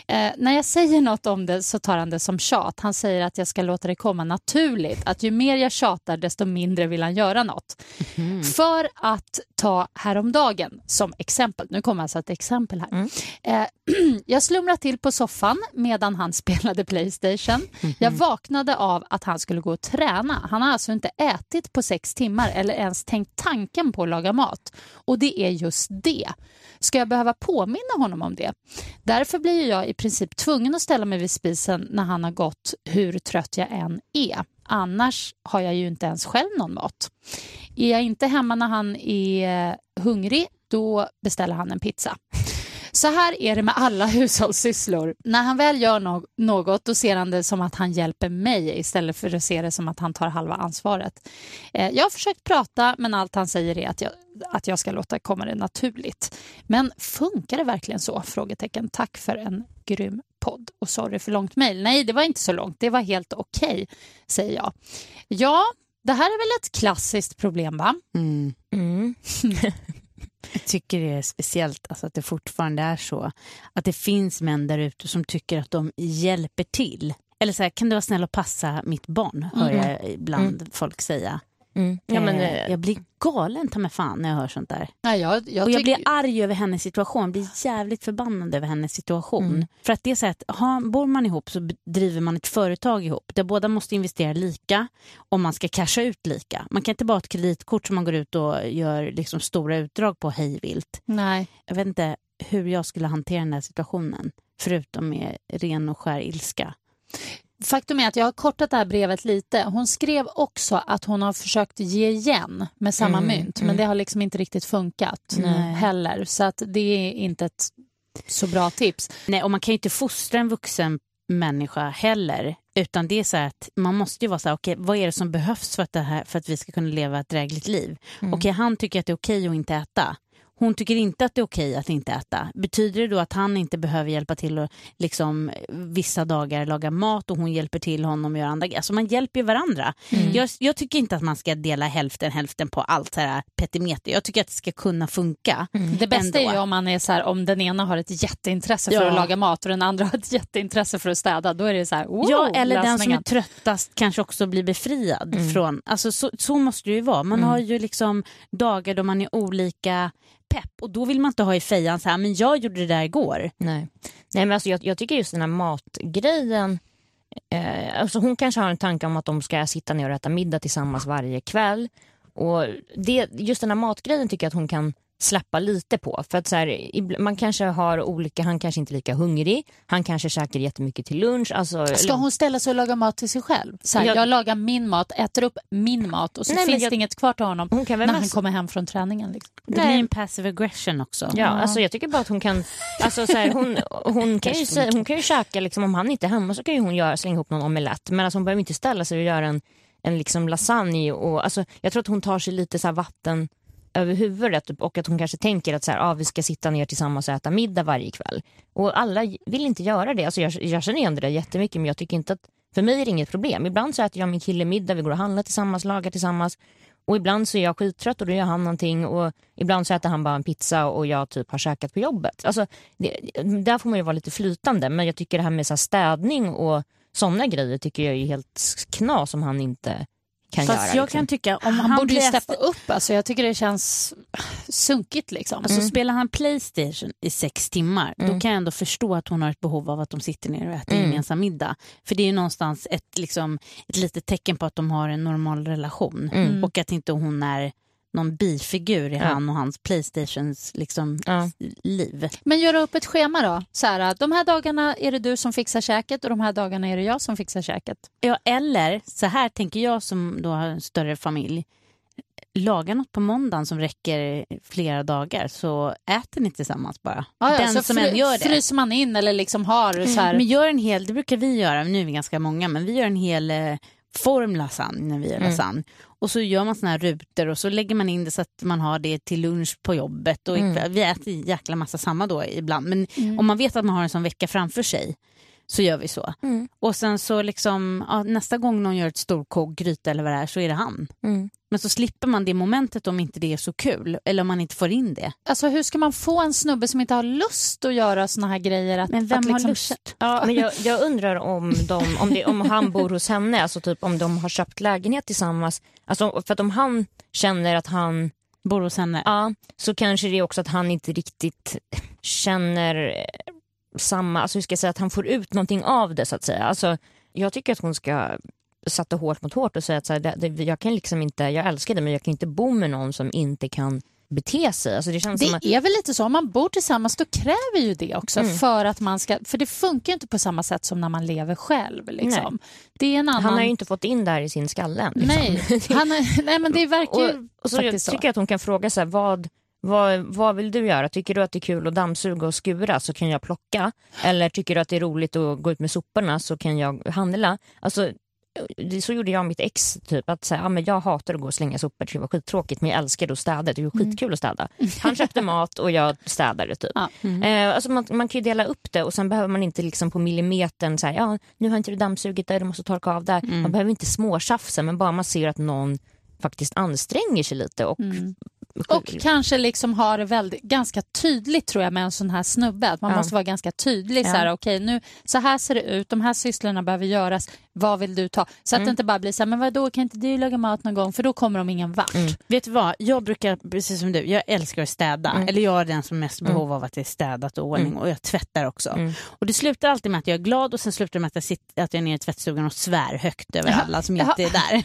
Eh, när jag säger något om det så tar han det som tjat. Han säger att jag ska låta det komma naturligt. Att ju mer jag tjatar desto mindre vill han göra något. Mm. För att ta häromdagen som exempel. Nu kommer alltså ett exempel här. Mm. Eh, jag slumrade till på soffan medan han spelade Playstation. Jag vaknade av att han skulle gå och träna. Han har alltså inte ätit på sex timmar eller ens tänkt tanken på att laga mat. Och det är just det. Ska jag behöva påminna honom om det? Därför blir jag i princip tvungen att ställa mig vid spisen när han har gått hur trött jag än är. Annars har jag ju inte ens själv någon mat. Är jag inte hemma när han är hungrig, då beställer han en pizza. Så här är det med alla hushållssysslor. När han väl gör no något då ser han det som att han hjälper mig istället för att se det som att han tar halva ansvaret. Eh, jag har försökt prata men allt han säger är att jag, att jag ska låta komma det naturligt. Men funkar det verkligen så? Frågetecken. Tack för en grym podd och sorry för långt mejl. Nej, det var inte så långt. Det var helt okej, okay, säger jag. Ja, det här är väl ett klassiskt problem, va? Mm. Mm. Jag tycker det är speciellt alltså, att det fortfarande är så. Att det finns män där ute som tycker att de hjälper till. Eller så här, kan du vara snäll och passa mitt barn? Hör Mm. jag ibland folk säga. Mm. Ja, men, Eh, eh, jag blir galen ta mig fan när jag hör sånt där. Nej, jag, jag och jag blir arg över hennes situation, jag blir jävligt förbannad över hennes situation. Mm. För att det är så att ha, bor man ihop så driver man ett företag ihop där båda måste investera lika och man ska casha ut lika. Man kan inte bara ha ett kreditkort som man går ut och gör liksom stora utdrag på hejvilt. Nej. Jag vet inte hur jag skulle hantera den här situationen förutom med ren och skär ilska. Faktum är att jag har kortat det här brevet lite. Hon skrev också att hon har försökt ge igen med samma Mm, mynt, men mm. det har liksom inte riktigt funkat Nej. heller. Så att det är inte ett så bra tips. Nej, och man kan ju inte fostra en vuxen människa heller. Utan det är så att man måste ju vara så här, okej, vad är det som behövs för att, det här, för att vi ska kunna leva ett drägligt liv? Mm. Okej, han tycker att det är okej att inte äta. Hon tycker inte att det är okej att inte äta. Betyder det då att han inte behöver hjälpa till att liksom, vissa dagar laga mat och hon hjälper till honom att göra andra? Alltså man hjälper ju varandra. Mm. Jag, jag tycker inte att man ska dela hälften hälften på allt så här petimeter. Jag tycker att det ska kunna funka. Det bästa Ändå. är ju om man är så här, om den ena har ett jätteintresse för Ja. att laga mat och den andra har ett jätteintresse för att städa. Då är det så här, wow, Ja, eller den som är lösningen. tröttast kanske också blir befriad Mm. från... Alltså så, så måste det ju vara. Man Mm. har ju liksom dagar då man är olika pepp och då vill man inte ha i fejan så här, men jag gjorde det där igår. Nej, Nej men alltså jag, jag tycker just den här matgrejen, eh, alltså hon kanske har en tanke om att de ska sitta ner och äta middag tillsammans varje kväll. Och det, just den här matgrejen tycker jag att hon kan släppa lite på. För att så här, man kanske har olika, han kanske inte är lika hungrig, han kanske käkar jättemycket till lunch. Alltså, Ska hon ställa sig och laga mat till sig själv? Så här, Jag- jag... lagar min mat, äter upp min mat och så Nej, finns jag- det inget kvar till honom hon kan väl när han kommer hem från träningen. Liksom. Det blir en passive aggression också. Ja, alltså jag tycker bara att hon kan, alltså så här, hon, hon, kan ju, hon kan ju käka, liksom, om han inte är hemma så kan ju hon göra, slänga ihop någon omelett. Men alltså, hon behöver inte ställa sig och göra en, en liksom lasagne. Och, alltså, jag tror att hon tar sig lite så här vatten över huvudet och att hon kanske tänker att så här, ah, vi ska sitta ner tillsammans och äta middag varje kväll. Och alla vill inte göra det. Alltså, jag, jag känner igen det där jättemycket men jag tycker inte att, för mig är det inget problem. Ibland så äter jag och min kille middag, vi går och handlar tillsammans, lagar tillsammans. Och ibland så är jag skittrött och då gör han någonting och ibland så äter han bara en pizza och jag typ har käkat på jobbet. Alltså, det, där får man ju vara lite flytande men jag tycker det här med så här städning och sådana grejer tycker jag är helt knas om han inte kan Fast göra. jag liksom. kan tycka om Han, han, borde ju steppa upp. Alltså, jag tycker det känns sunkigt. Liksom. Alltså Mm. spelar han Playstation i sex timmar, då Mm. kan jag ändå förstå att hon har ett behov av att de sitter ner och äter Mm. gemensam middag. För det är ju någonstans ett, liksom, ett litet tecken på att de har en normal relation. Mm. Och att inte hon är någon bifigur i Ja. han och hans Playstations liksom, Ja. liv. Men göra upp ett schema då. Så här, de här dagarna är det du som fixar käket och de här dagarna är det jag som fixar käket. Ja, eller så här tänker jag som då har en större familj. Laga något på måndagen som räcker flera dagar så äter ni tillsammans bara. Ja, Den så som fry- än gör det. Fryser man in eller liksom har så här... Men gör en hel, det brukar vi göra, nu är vi ganska många, men vi gör en hel eh, form lasagne när vi gör Mm. Och så gör man såna här rutor och så lägger man in det så att man har det till lunch på jobbet. Och Mm. Vi äter en jäkla massa samma då ibland. Men Mm. om man vet att man har en sån vecka framför sig så gör vi så. Mm. Och sen så liksom, ja, nästa gång någon gör ett storkok, gryta eller vad det är så är det han. Mm. Men så slipper man det momentet om inte det är så kul eller om man inte får in det. Alltså hur ska man få en snubbe som inte har lust att göra såna här grejer? Att, Men vem att har liksom- lust? Ja, men jag, jag undrar om, de, om, det, om han bor hos henne, alltså typ om de har köpt lägenhet tillsammans. Alltså, för att om han känner att han, Bor hos henne. ja, så kanske det är också att han inte riktigt känner samma, alltså hur ska jag säga, att han får ut någonting av det så att säga. Alltså, jag tycker att hon ska sätta hårt mot hårt och säga att så här, det, det, jag kan liksom inte, jag älskar dig men jag kan inte bo med någon som inte kan bete sig. Alltså det känns som att, Det är väl lite så, om man bor tillsammans då kräver ju det också Mm. för att man ska, för det funkar ju inte på samma sätt som när man lever själv. Liksom. Det är en annan... han har ju inte fått in det här i sin skalle. Liksom. Nej, är, nej, men det verkar ju och, och så jag så. tycker att hon kan fråga så här, vad, vad, vad vill du göra? Tycker du att det är kul att dammsuga och skura så kan jag plocka. Eller tycker du att det är roligt att gå ut med soporna så kan jag handla. Alltså, det, så gjorde jag och mitt ex. Typ, att säga, ja, men jag hatar att gå och slänga sopor, det var skittråkigt men jag älskade att städa. Det var skitkul att städa. Han köpte mat och jag städade. Typ. Ja. Eh, alltså man, man kan ju dela upp det och sen behöver man inte liksom på millimetern säga ja nu har inte du dammsugit där, du måste torka av där. Man behöver inte småtjafsa men bara man ser att någon faktiskt anstränger sig lite. Och, Mm. Och kanske liksom ha det väldigt, ganska tydligt tror jag med en sån här snubbe. Att man Ja. måste vara ganska tydlig. Så, Ja. här, okej, nu, så här ser det ut, de här sysslorna behöver göras. Vad vill du ta? Så att Mm. det inte bara blir så här, men vadå kan inte du laga mat någon gång? För då kommer de ingen vart. Mm. Vet du vad, jag brukar, precis som du, jag älskar att städa. Mm. Eller jag är den som mest Mm. behov av att det är städat och ordning Mm. och jag tvättar också. Mm. Och det slutar alltid med att jag är glad och sen slutar det med att jag, sitter, att jag är nere i tvättstugan och svär högt över alla som inte är där.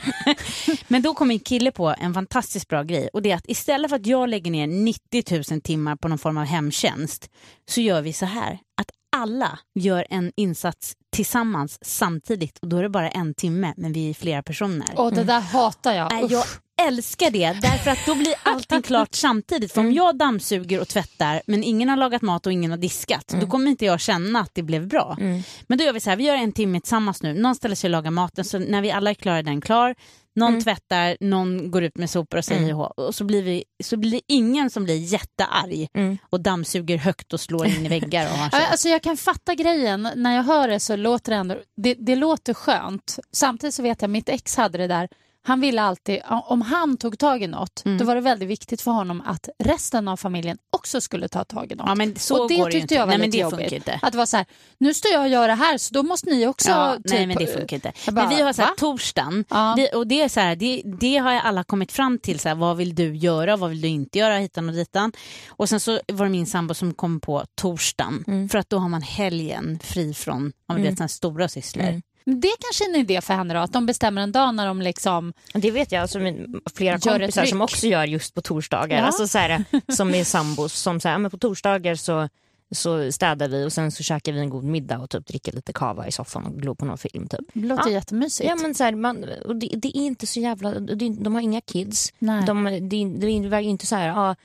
Men då kom min kille på en fantastiskt bra grej och det är att istället för att jag lägger ner 90 000 timmar på någon form av hemtjänst så gör vi så här att alla gör en insats tillsammans samtidigt och då är det bara en timme men vi är flera personer. Och det där hatar jag. Usch. jag älskar det därför att då blir allting klart samtidigt. För om jag dammsuger och tvättar men ingen har lagat mat och ingen har diskat då kommer inte jag känna att det blev bra. Mm. Men då gör vi så här, vi gör en timme tillsammans nu. Någon ställer sig och lagar maten så när vi alla är klara är den klar. Någon Mm. tvättar, någon går ut med sopor och säger Mm. och så blir, vi, så blir det ingen som blir jättearg Mm. och dammsuger högt och slår in i väggar. Och. Ja, Alltså jag kan fatta grejen. När jag hör det så låter det ändå... Det, det låter skönt. Samtidigt så vet jag mitt ex hade det där. Han ville alltid, om han tog tag i något, Mm. då var det väldigt viktigt för honom att resten av familjen också skulle ta tag i något. Ja, men så och det går tyckte inte. jag var Nej, men lite det jobbigt. funkar inte. Att det var så här, nu står jag och gör det här så då måste ni också... Ja, typ, nej men det funkar inte. Bara, men vi har så här, va? torsdagen Ja. det, och det är så här, det, det har alla kommit fram till. Så här, vad vill du göra? Vad vill du inte göra? Hitan och ditan. Och sen så var det min sambo som kom på torsdagen. Mm. För att då har man helgen fri från av Mm. såna stora sysslor. Mm. Det är kanske är en idé för henne då, att de bestämmer en dag när de liksom... Det vet jag, alltså, min, flera kompisar som också gör just på torsdagar. Ja. Alltså, så här, som är sambos som säger men på torsdagar så, så städar vi och sen så käkar vi en god middag och typ dricker lite kava i soffan och glor på någon film. Typ. Låter Ja. jättemysigt. Ja, men så här, man, och det, det är inte så jävla... det De har inga kids. Nej. De, det, det är inte så här, ah,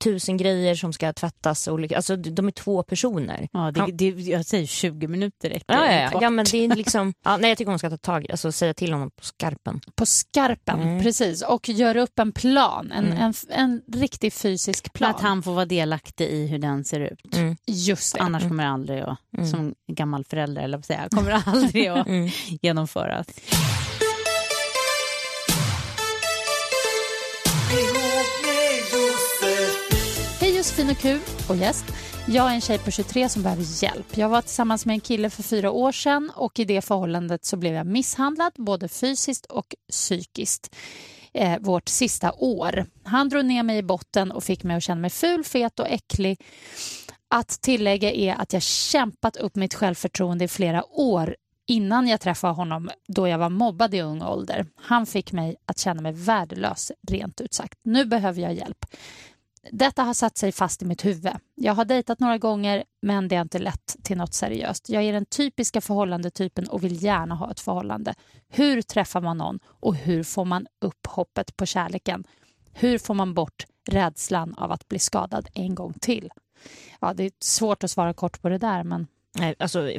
tusen grejer som ska tvättas. Och, alltså, de är två personer. Ja, det, det, jag säger 20 minuter räcker. Ja, ja, ja. ja men det är liksom, ja, nej, jag tycker hon ska ta tag alltså säga till honom på skarpen. På skarpen, Mm. precis. Och göra upp en plan, en, Mm. en, en riktig fysisk plan. Att han får vara delaktig i hur den ser ut. Mm. Just det. Annars kommer det aldrig att, Mm. som gammal förälder, eller vad säga, kommer det aldrig att Mm. genomföras. Josefin och Q och gäst. Jag är en tjej på 23 som behöver hjälp. Jag var tillsammans med en kille för fyra år sedan och i det förhållandet så blev jag misshandlad både fysiskt och psykiskt. Eh, vårt sista år. Han drog ner mig i botten och fick mig att känna mig ful, fet och äcklig. Att tillägga är att jag kämpat upp mitt självförtroende i flera år innan jag träffade honom då jag var mobbad i ung ålder. Han fick mig att känna mig värdelös, rent ut sagt. Nu behöver jag hjälp. Detta har satt sig fast i mitt huvud. Jag har dejtat några gånger men det har inte lett till något seriöst. Jag är den typiska förhållandetypen och vill gärna ha ett förhållande. Hur träffar man någon och hur får man upp hoppet på kärleken? Hur får man bort rädslan av att bli skadad en gång till? Ja, det är svårt att svara kort på det där men Nej, alltså,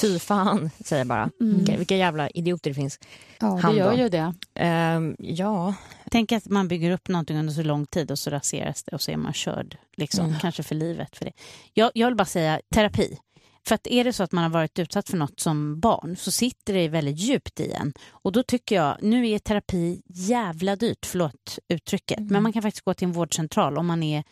fy fan, säger jag bara. Vilka, vilka jävla idioter det finns. ja, det Han gör då? ju det. Ehm, ja, Tänk att man bygger upp någonting under så lång tid och så raseras det och så är man körd. Liksom, Mm. Kanske för livet. För det. Jag, jag vill bara säga terapi. För att är det så att man har varit utsatt för något som barn så sitter det väldigt djupt i en. Och då tycker jag, nu är terapi jävla dyrt, förlåt uttrycket, Mm. men man kan faktiskt gå till en vårdcentral om man är,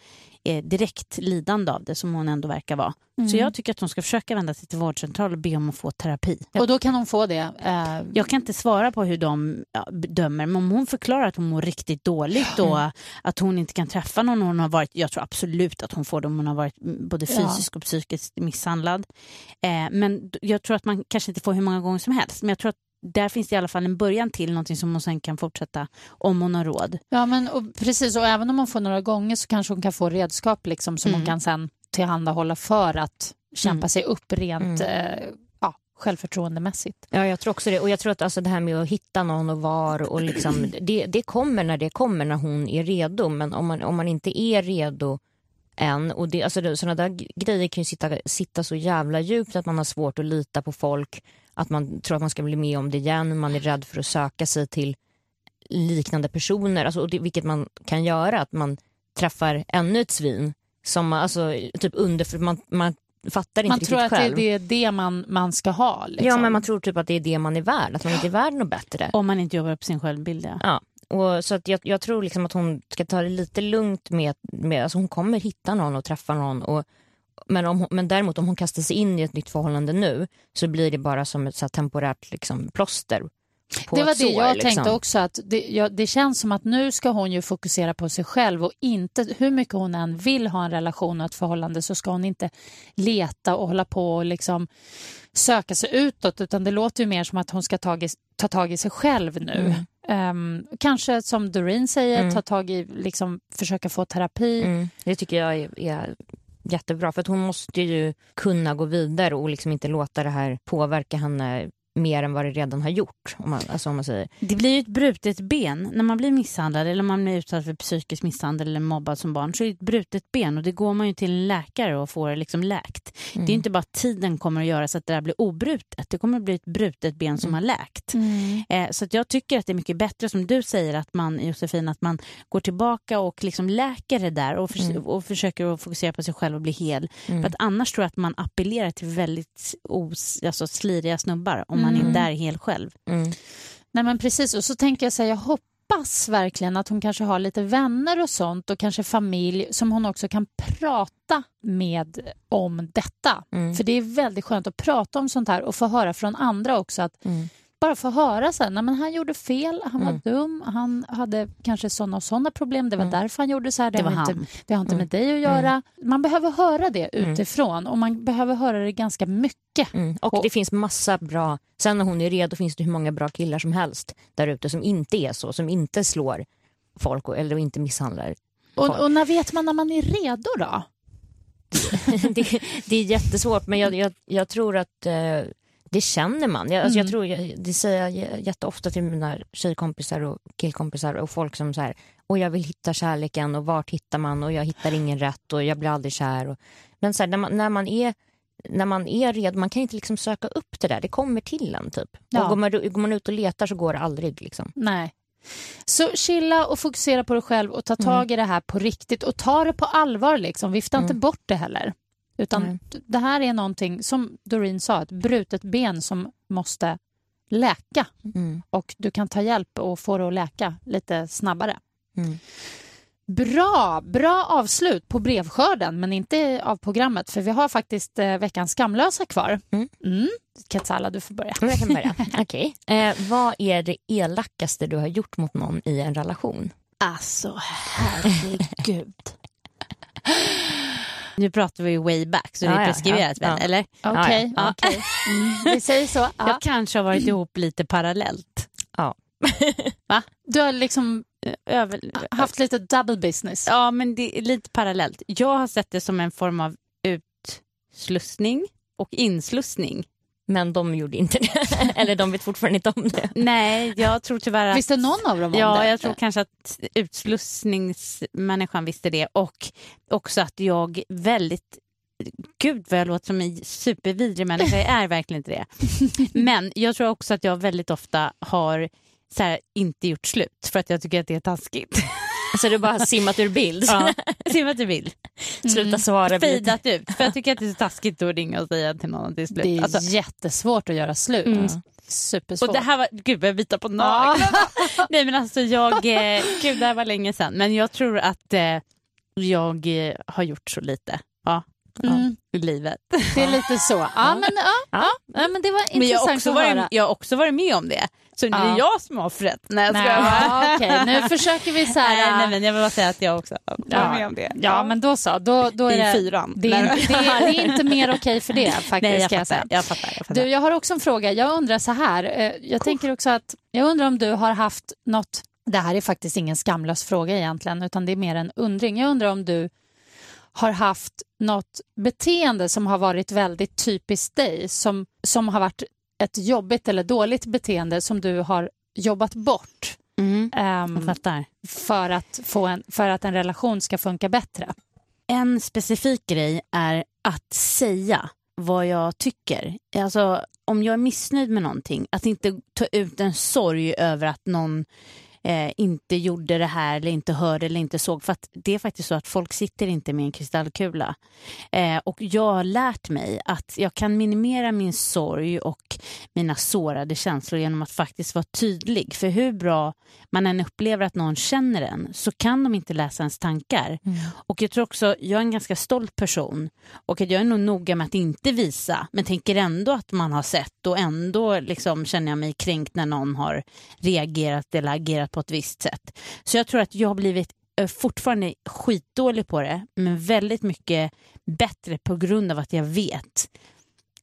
är direkt lidande av det som hon ändå verkar vara. Mm. Så jag tycker att hon ska försöka vända sig till vårdcentral och be om att få terapi. Och då kan hon få det. Eh, Jag kan inte svara på hur de ja, bedömer, men om hon förklarar att hon mår riktigt dåligt och att hon inte kan träffa någon hon har varit, jag tror absolut att hon får det om hon har varit mm, både Ja. fysiskt och psykiskt misshandlad. Eh, men jag tror att man kanske inte får hur många gånger som helst, men jag tror att där finns det i alla fall en början till någonting som hon sen kan fortsätta om hon har råd. Ja, men och, precis. Och även om hon får några gånger så kanske hon kan få redskap liksom, som Mm. hon kan sen tillhandahålla för att kämpa Mm. sig upp rent eh, ja, självförtroendemässigt. Ja, jag tror också det. Och jag tror att alltså det här med att hitta någon och var och liksom, det, det kommer när det kommer när hon är redo. Men om man, om man inte är redo än, och det, alltså det, sådana där grejer kan ju sitta, sitta så jävla djupt att man har svårt att lita på folk, att man tror att man ska bli med om det igen, man är rädd för att söka sig till liknande personer, alltså, det, vilket man kan göra, att man träffar ännu ett svin som alltså, typ under, för man, man fattar inte Man riktigt tror att det, själv. det är det man, man ska ha. Liksom. Ja, men man tror typ att det är det man är värd, att man inte är värd något bättre. Om man inte jobbar på sin självbild. Ja. Ja, och så att jag, jag tror liksom att hon ska ta det lite lugnt med, med alltså hon kommer hitta någon och träffa någon. Och, men, om, men däremot om hon kastar sig in i ett nytt förhållande nu så blir det bara som ett så temporärt liksom, plåster. Det var det sår, jag liksom. tänkte också. att det, ja, det känns som att nu ska hon ju fokusera på sig själv och inte hur mycket hon än vill ha en relation och ett förhållande så ska hon inte leta och hålla på och liksom söka sig utåt utan det låter ju mer som att hon ska tag i, ta tag i sig själv nu. Ehm, kanske som Doreen säger, Mm. ta tag i, liksom, försöka få terapi. Mm, det tycker jag är, är jättebra. För att hon måste ju kunna gå vidare och liksom inte låta det här påverka henne mer än vad det redan har gjort. Om man, alltså om man säger. Det blir ju ett brutet ben när man blir misshandlad eller man blir utsatt för psykisk misshandel eller mobbad som barn. Så är det ett brutet ben och det går man ju till en läkare och får liksom läkt. Det är inte bara att tiden kommer att göra så att det där blir obrutet. Det kommer att bli ett brutet ben som har läkt. Mm. Eh, så att jag tycker att det är mycket bättre som du säger att man, Josefin, att man går tillbaka och liksom läker det där och, förs- och försöker att fokusera på sig själv och bli hel. Mm. För att annars tror jag att man appellerar till väldigt os, alltså sliriga snubbar om man Mm. inte är hel själv. Mm. Nej men precis, och så tänker jag säga, jag hoppas verkligen att hon kanske har lite vänner och sånt och kanske familj som hon också kan prata med om detta. Mm. För det är väldigt skönt att prata om sånt här och få höra från andra också att Mm. Bara få höra sen, nej men han gjorde fel, han var Mm. dum, han hade kanske sådana och sådana problem, det var Mm. därför han gjorde så här, det, Det var har, inte, han. det har inte Mm. med dig att göra. Man behöver höra det Mm. utifrån och man behöver höra det ganska mycket. Mm. Och, Och- det finns massa bra, sen när hon är redo finns det hur många bra killar som helst där ute som inte är så, som inte slår folk och, eller inte misshandlar. Och, och när vet man när man är redo då? det, det är jättesvårt men jag, jag, jag tror att eh, det känner man. Jag, alltså, jag Mm. tror, jag, det säger jag jätteofta till mina tjejkompisar och killkompisar och folk som så här, och jag vill hitta kärleken och vart hittar man och jag hittar ingen rätt och jag blir aldrig kär. Och, men så här, när, man, när, man är, när man är redo, man kan inte liksom söka upp det där, det kommer till en typ. Ja. Och går, man, går man ut och letar så går det aldrig. Liksom. Nej. Så chilla och fokusera på dig själv och ta tag i det här på riktigt och ta det på allvar. Liksom. Vifta inte Mm. bort det heller. Utan d- det här är någonting, som Doreen sa, ett brutet ben som måste läka. Mm. Och du kan ta hjälp och få det att läka lite snabbare. Mm. Bra, bra avslut på brevskörden, men inte av programmet, för vi har faktiskt eh, veckans skamlösa kvar. Mm. Mm. Katsala, du får börja. Jag kan börja. Okej. Eh, vad är det elakaste du har gjort mot någon i en relation? Alltså herregud. nu pratar vi way back så det Ja, är ja, preskriberat ja, väl? ja. Eller? Okej, ja. okej. Mm, vi säger så. Ja. Jag kanske har varit ihop lite parallellt. Du har liksom Över, haft lite double business. Ja, men det är lite parallellt. Jag har sett det som en form av utslussning och inslussning. Men de gjorde inte det. Eller de vet fortfarande inte om det. Nej, jag tror tyvärr att... Visste någon av dem om Ja, det? jag tror kanske att utslussningsmänniskan visste det och också att jag väldigt Gud vad jag låter som en supervidrig människa, jag är verkligen inte det. Men jag tror också att jag väldigt ofta har så här, inte gjort slut för att jag tycker att det är taskigt. Så du bara har simmat ur bild? Ja, se vad du vill. Sluta svara. Fejdat ut. För jag tycker att det är så taskigt att ringa och säga till någon till slut. Det är Alltså, jättesvårt att göra slut. Mm. Supersvårt. och det här var, gud jag byta på naglarna. Nej men alltså jag, eh, gud det här var länge sedan. Men jag tror att eh, jag eh, har gjort så lite. Ja, Mm. i livet. Det är lite så. Ja, men, ja, ja. men det var Men jag intressant också att varit, höra. jag har också varit med om det. Så nu är jag som har offret. Nej jag Nej, ja, okej, nu försöker vi så här... Nej, nej men jag vill bara säga att jag också har Ja. med om det. Ja, men då så. Då, då är I det, fyran. det, är, det, är, det är inte mer okej för det faktiskt. Nej jag jag fattar, säga. jag fattar. Jag fattar. Du, jag har också en fråga. Jag undrar så här. eh, Jag tänker också att jag undrar om du har haft något. Det här är faktiskt ingen skamlös fråga egentligen, utan det är mer en undring. Jag undrar om du har haft något beteende som har varit väldigt typiskt dig, som, som har varit ett jobbigt eller dåligt beteende som du har jobbat bort mm, fattar. för, att få en, för att en relation ska funka bättre. En specifik grej är att säga vad jag tycker. Alltså, om jag är missnöjd med någonting, att inte ta ut en sorg över att någon eh, inte gjorde det här eller inte hörde eller inte såg. För att det är faktiskt så att folk sitter inte med en kristallkula. Eh, och jag har lärt mig att jag kan minimera min sorg och mina sårade känslor genom att faktiskt vara tydlig. För hur bra man än upplever att någon känner en så kan de inte läsa ens tankar. Och jag tror också, jag är en ganska stolt person och att jag är nog noga med att inte visa men tänker ändå att man har sett och ändå liksom känner jag mig kränkt när någon har reagerat eller agerat på ett visst sätt. Så jag tror att jag har blivit eh, fortfarande skitdålig på det men väldigt mycket bättre på grund av att jag vet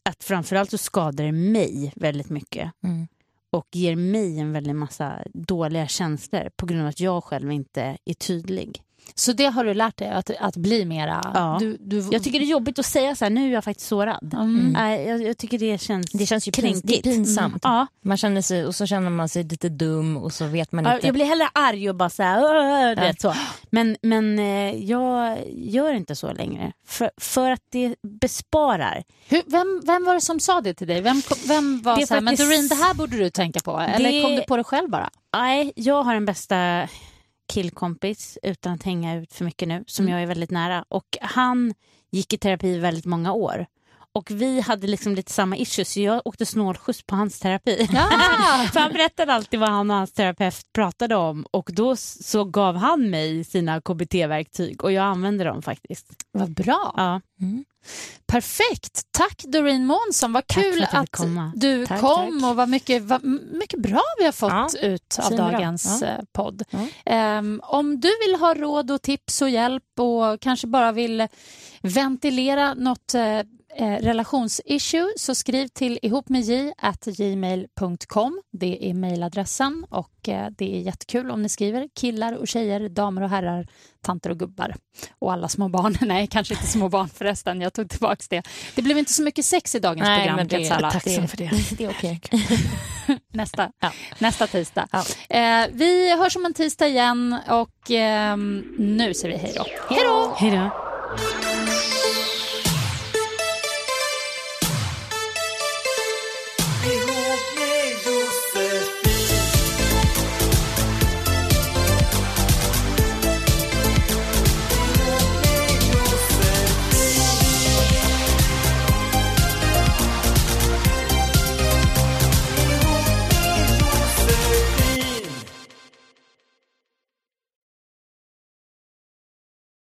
att framförallt så skadar det mig väldigt mycket Mm. och ger mig en väldigt massa dåliga känslor på grund av att jag själv inte är tydlig. Så det har du lärt dig, att, att bli mera... Ja. Du, du, Jag tycker det är jobbigt att säga så här, nu är jag faktiskt sårad. Mm. Nej, jag, jag tycker det känns, Det känns ju pins, det är kränkigt. pinsamt. Mm. Ja. Man känner sig, och så känner man sig lite dum och så vet man inte. jag blir hellre arg och bara så här, vet så. Men, men eh, jag gör inte så längre. För, för att det besparar. Hur, vem, vem var det som sa det till dig? Vem, vem var Det så här, men Doreen, det här borde du tänka på? Eller Det- kom du på det själv bara? Nej, jag har en bästa killkompis utan att hänga ut för mycket nu som Mm. jag är väldigt nära. Och han gick i terapi väldigt många år. Och vi hade liksom lite samma issues så jag åkte snålskjuts på hans terapi. Ja. För han berättade alltid vad han och hans terapeut pratade om och då så gav han mig sina KBT-verktyg och jag använder dem faktiskt. Vad bra. Ja. Perfekt. Tack Doreen Månsson. Vad Tack kul att komma. du Tack, kom tack. och vad mycket, vad mycket bra vi har fått Ja, ut av dagens Ja. eh, podd. Ja. Ehm, om du vill ha råd och tips och hjälp och kanske bara vill ventilera något eh, relationsissue så skriv till ihopmedj@gmail.com. Det är mejladressen och eh, det är jättekul om ni skriver killar och tjejer, damer och herrar, tanter och gubbar och alla små barn. Nej, kanske inte små barn förresten. Jag tog tillbaks det. Det blev inte så mycket sex i dagens Nej, program, men det, Katsala. tacksam för det. Det är okej. Nästa, Ja. nästa tisdag. Ja. Eh, vi hörs om en tisdag igen och ehm, nu säger vi hej då. Hej då! Hej då.